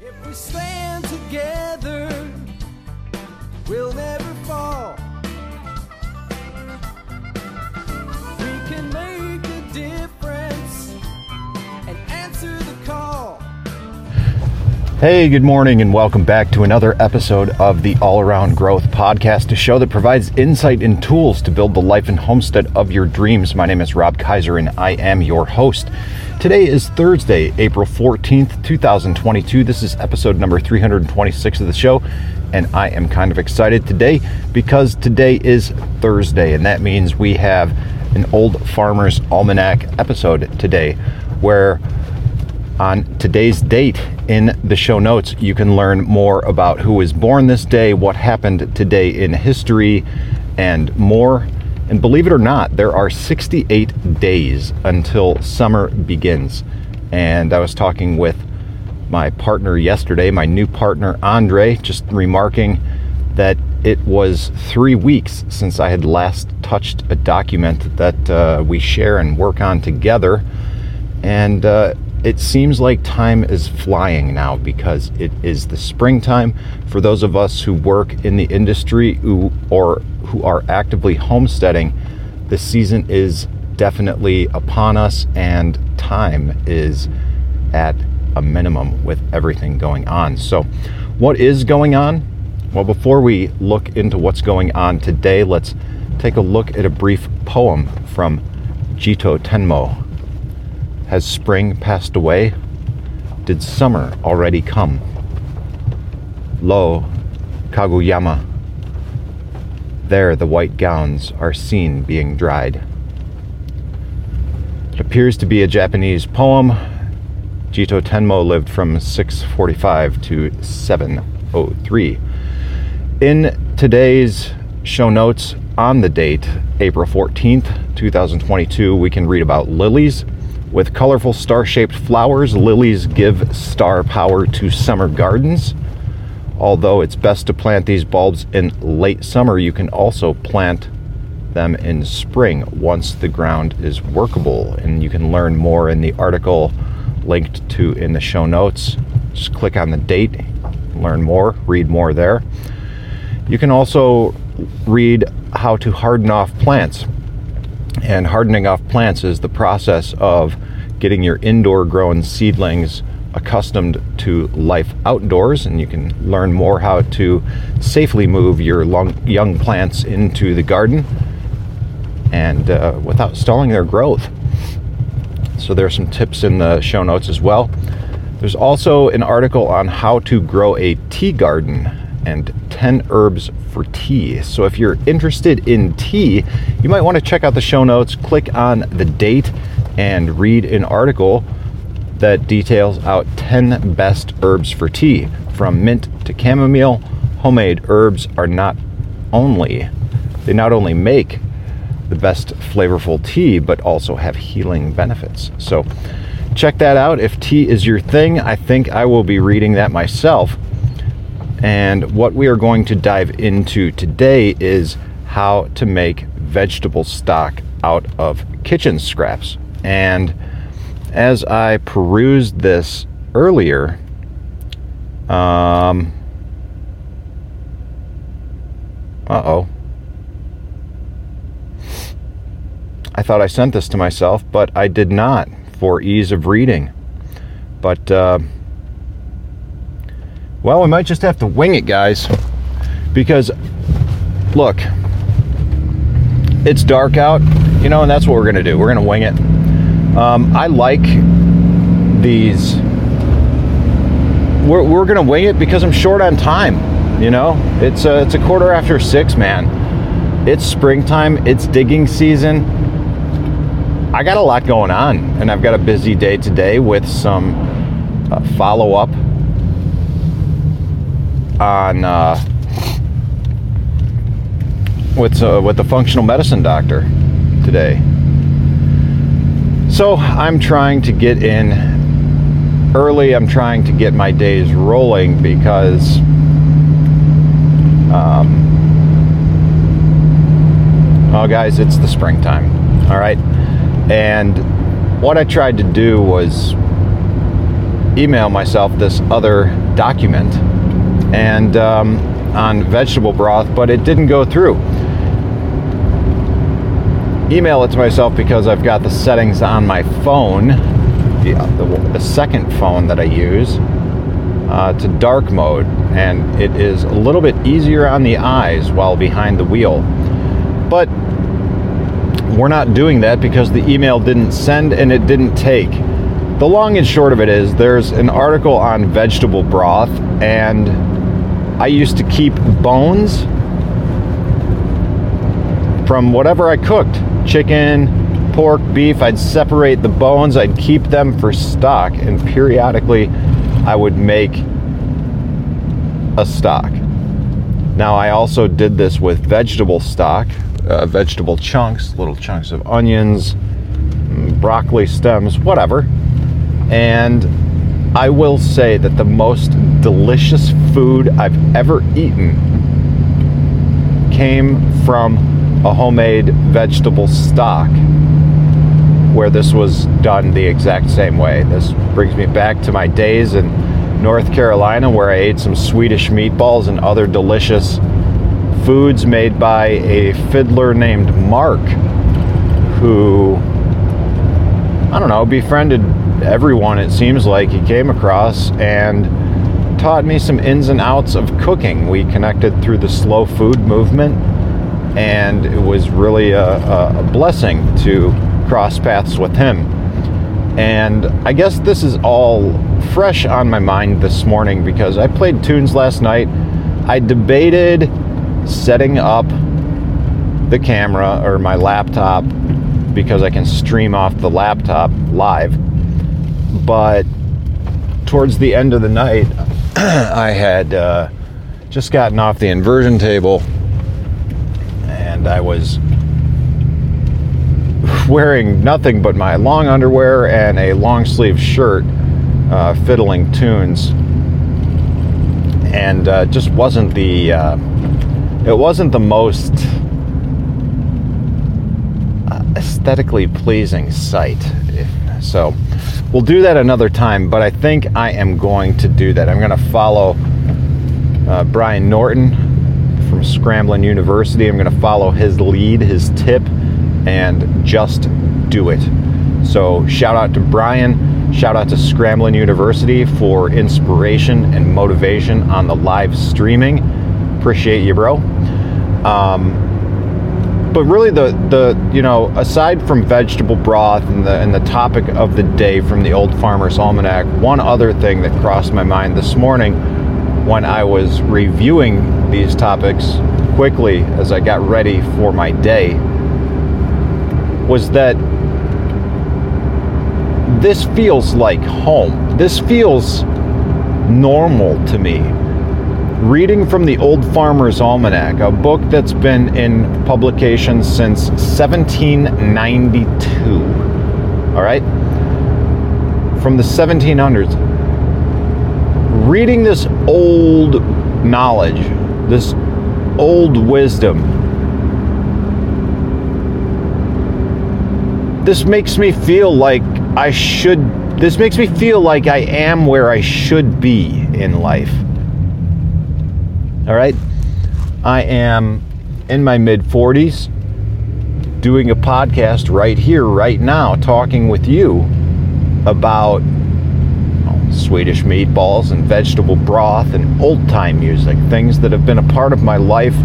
If we stand together, we'll never fall. We can make a difference and answer the call. Hey, good morning, and welcome back to another episode of the All Around Growth Podcast, a show that provides insight and tools to build the life and homestead of your dreams. My name is Rob Kaiser, and I am your host. Today is Thursday, April 14th, 2022. This is episode number 326 of the show, and I am kind of excited today because today is Thursday, and that means we have an Old Farmer's Almanac episode today where on today's date in the show notes, you can learn more about who was born this day, what happened today in history, and more. And believe it or not, there are 68 days until summer begins. And I was talking with my partner yesterday, my new partner Andre, just remarking that it was three weeks since I had last touched a document that uh, we share and work on together. And uh, it seems like time is flying now because it is the springtime. For those of us who work in the industry who, or who are actively homesteading, the season is definitely upon us and time is at a minimum with everything going on. So, what is going on? Well, before we look into what's going on today, let's take a look at a brief poem from Jito Tenno. Has spring passed away? Did summer already come? Lo, Kaguyama. There the white gowns are seen being dried. It appears to be a Japanese poem. Jito Tenno lived from 645 to 703. In today's show notes on the date, April 14th, 2022, we can read about lilies. With colorful star shaped flowers, lilies give star power to summer gardens. Although it's best to plant these bulbs in late summer, you can also plant them in spring once the ground is workable. And you can learn more in the article linked to in the show notes. Just click on the date, learn more, read more there. You can also read how to harden off plants. And hardening off plants is the process of getting your indoor grown seedlings accustomed to life outdoors. And you can learn more how to safely move your long, young plants into the garden and uh, without stalling their growth. So there are some tips in the show notes as well. There's also an article on how to grow a tea garden and 10 herbs for tea. So if you're interested in tea, you might want to check out the show notes, click on the date, and read an article that details out 10 best herbs for tea. From mint to chamomile, homemade herbs are not only, they not only make the best flavorful tea, but also have healing benefits. So check that out. If tea is your thing, I think I will be reading that myself. And what we are going to dive into today is how to make vegetable stock out of kitchen scraps. And as I perused this earlier, um, uh oh. I thought I sent this to myself, but I did not for ease of reading. But, uh, well, we might just have to wing it, guys. Because, look, it's dark out, you know, and that's what we're going to do. We're going to wing it. Um, I like these. We're, we're going to wing it because I'm short on time, you know? It's a, it's a quarter after six, man. It's springtime, it's digging season. I got a lot going on, and I've got a busy day today with some uh, follow up on uh, with uh, with the functional medicine doctor today. So I'm trying to get in early. I'm trying to get my days rolling because um, oh, guys, it's the springtime. All right, and what I tried to do was email myself this other document and um, on vegetable broth, but it didn't go through. Email it to myself because I've got the settings on my phone, the, the, the second phone that I use, uh, to dark mode, and it is a little bit easier on the eyes while behind the wheel. But we're not doing that because the email didn't send and it didn't take. The long and short of it is there's an article on vegetable broth, and I used to keep bones from whatever I cooked chicken, pork, beef. I'd separate the bones, I'd keep them for stock, and periodically I would make a stock. Now, I also did this with vegetable stock, uh, vegetable chunks, little chunks of onions, mm, broccoli stems, whatever. And I will say that the most delicious food I've ever eaten came from a homemade vegetable stock where this was done the exact same way. This brings me back to my days in North Carolina where I ate some Swedish meatballs and other delicious foods made by a fiddler named Mark who I don't know, befriended everyone it seems like he came across and taught me some ins and outs of cooking. We connected through the slow food movement, and it was really a, a, blessing to cross paths with him. And I guess this is all fresh on my mind this morning because I played tunes last night. I debated setting up the camera or my laptop because I can stream off the laptop live. But towards the end of the night, I had uh, just gotten off the inversion table and I was wearing nothing but my long underwear and a long sleeve shirt, uh, fiddling tunes. And uh, just wasn't the uh, it wasn't the most aesthetically pleasing sight. So we'll do that another time, but I think I am going to do that. I'm going to follow uh, Brian Norton from Scramblin University. I'm going to follow his lead, his tip, and just do it. So shout out to Brian. Shout out to Scramblin University for inspiration and motivation on the live streaming. Appreciate you, bro. Um, but really the the you know aside from vegetable broth and the and the topic of the day from the old farmer's almanac one other thing that crossed my mind this morning when i was reviewing these topics quickly as i got ready for my day was that this feels like home. This feels normal to me reading from the Old Farmer's Almanac, a book that's been in publication since 1792. All right? From the 1700s. Reading this old knowledge, this old wisdom, this makes me feel like I should, this makes me feel like I am where I should be in life. All right. I am in my mid 40s doing a podcast right here, right now, talking with you about Swedish meatballs and vegetable broth and old time music, things that have been a part of my life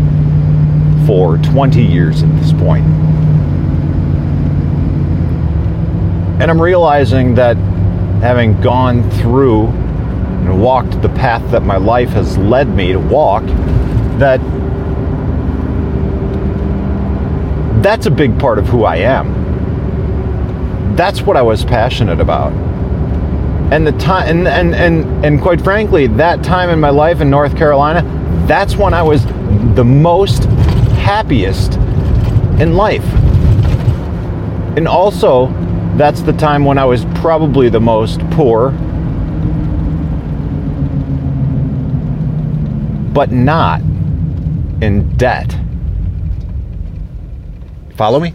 for 20 years at this point. And I'm realizing that having gone through walked the path that my life has led me to walk, that that's a big part of who I am. That's what I was passionate about. And the time and, and and and quite frankly, that time in my life in North Carolina, that's when I was the most happiest in life. And also, that's the time when I was probably the most poor but not in debt. Follow me?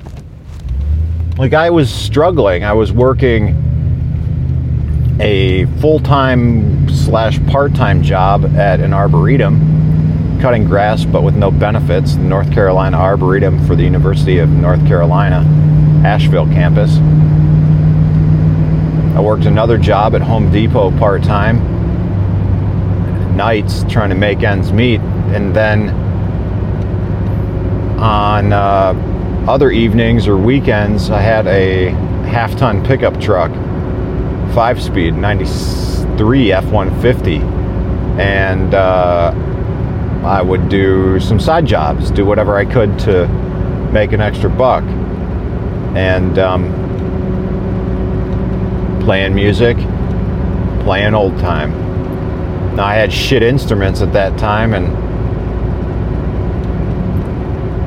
Like I was struggling. I was working a full time slash part time job at an arboretum, cutting grass but with no benefits, the North Carolina Arboretum for the University of North Carolina, Asheville campus. I worked another job at Home Depot part time, nights trying to make ends meet, and then on uh, other evenings or weekends, I had a half ton pickup truck, five speed, 93 F 150. And uh, I would do some side jobs, do whatever I could to make an extra buck. And um, playing music, playing old time. Now, I had shit instruments at that time and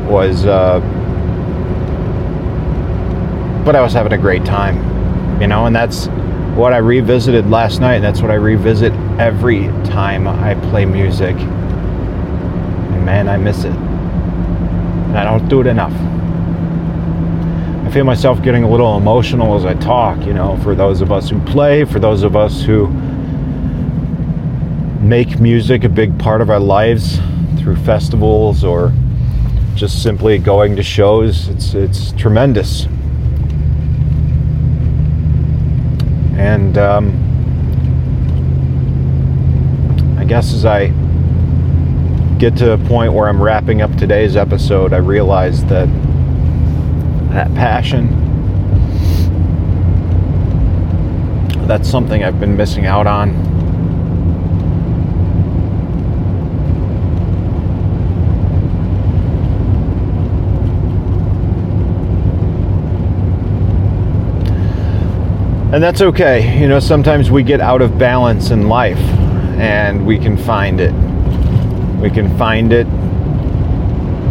was. Uh, but I was having a great time, you know, and that's what I revisited last night, and that's what I revisit every time I play music. And man, I miss it. And I don't do it enough. I feel myself getting a little emotional as I talk, you know, for those of us who play, for those of us who make music a big part of our lives through festivals or just simply going to shows. It's it's tremendous. And um, I guess as I get to a point where I'm wrapping up today's episode, I realize that that passion, that's something I've been missing out on. And that's okay. You know, sometimes we get out of balance in life and we can find it. We can find it.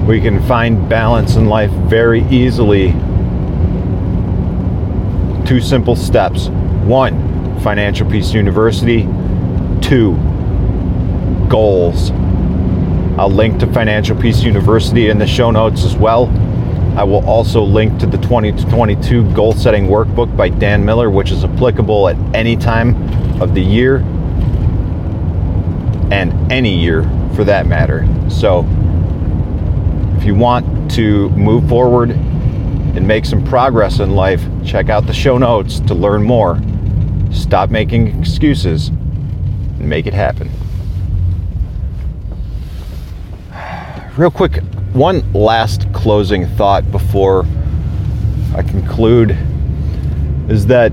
We can find balance in life very easily. Two simple steps. One, Financial Peace University. Two, goals. I'll link to Financial Peace University in the show notes as well. I will also link to the 2022 goal setting workbook by Dan Miller, which is applicable at any time of the year and any year for that matter. So, if you want to move forward and make some progress in life, check out the show notes to learn more. Stop making excuses and make it happen. Real quick, one last closing thought before I conclude is that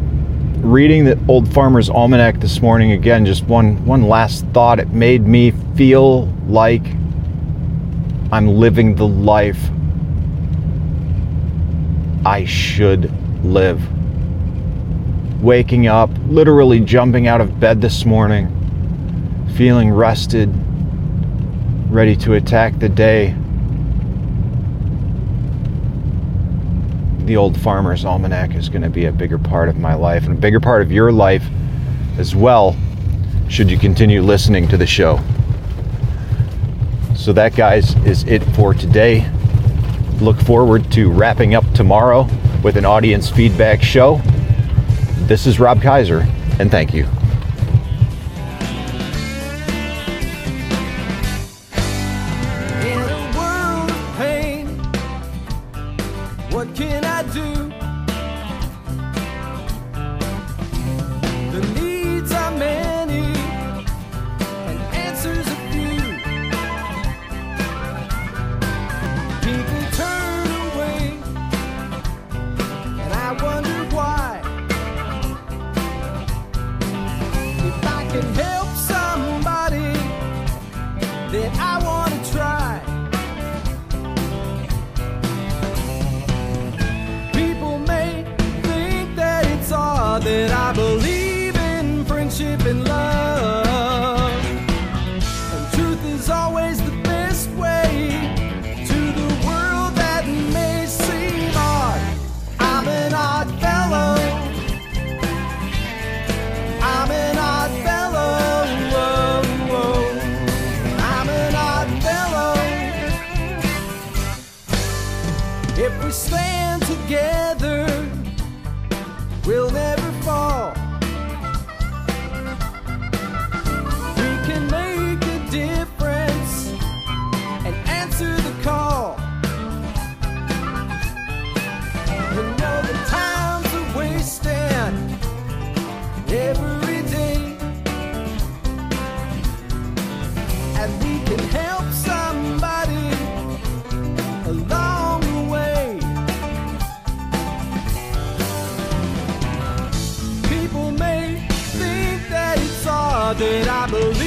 reading the Old Farmer's Almanac this morning again, just one one last thought. It made me feel like I'm living the life I should live. Waking up, literally jumping out of bed this morning, feeling rested, ready to attack the day the old farmer's almanac is going to be a bigger part of my life and a bigger part of your life as well, should you continue listening to the show. So, that, guys, is it for today. Look forward to wrapping up tomorrow with an audience feedback show. This is Rob Kaiser, and thank you. What can I do? that I believe. That I believe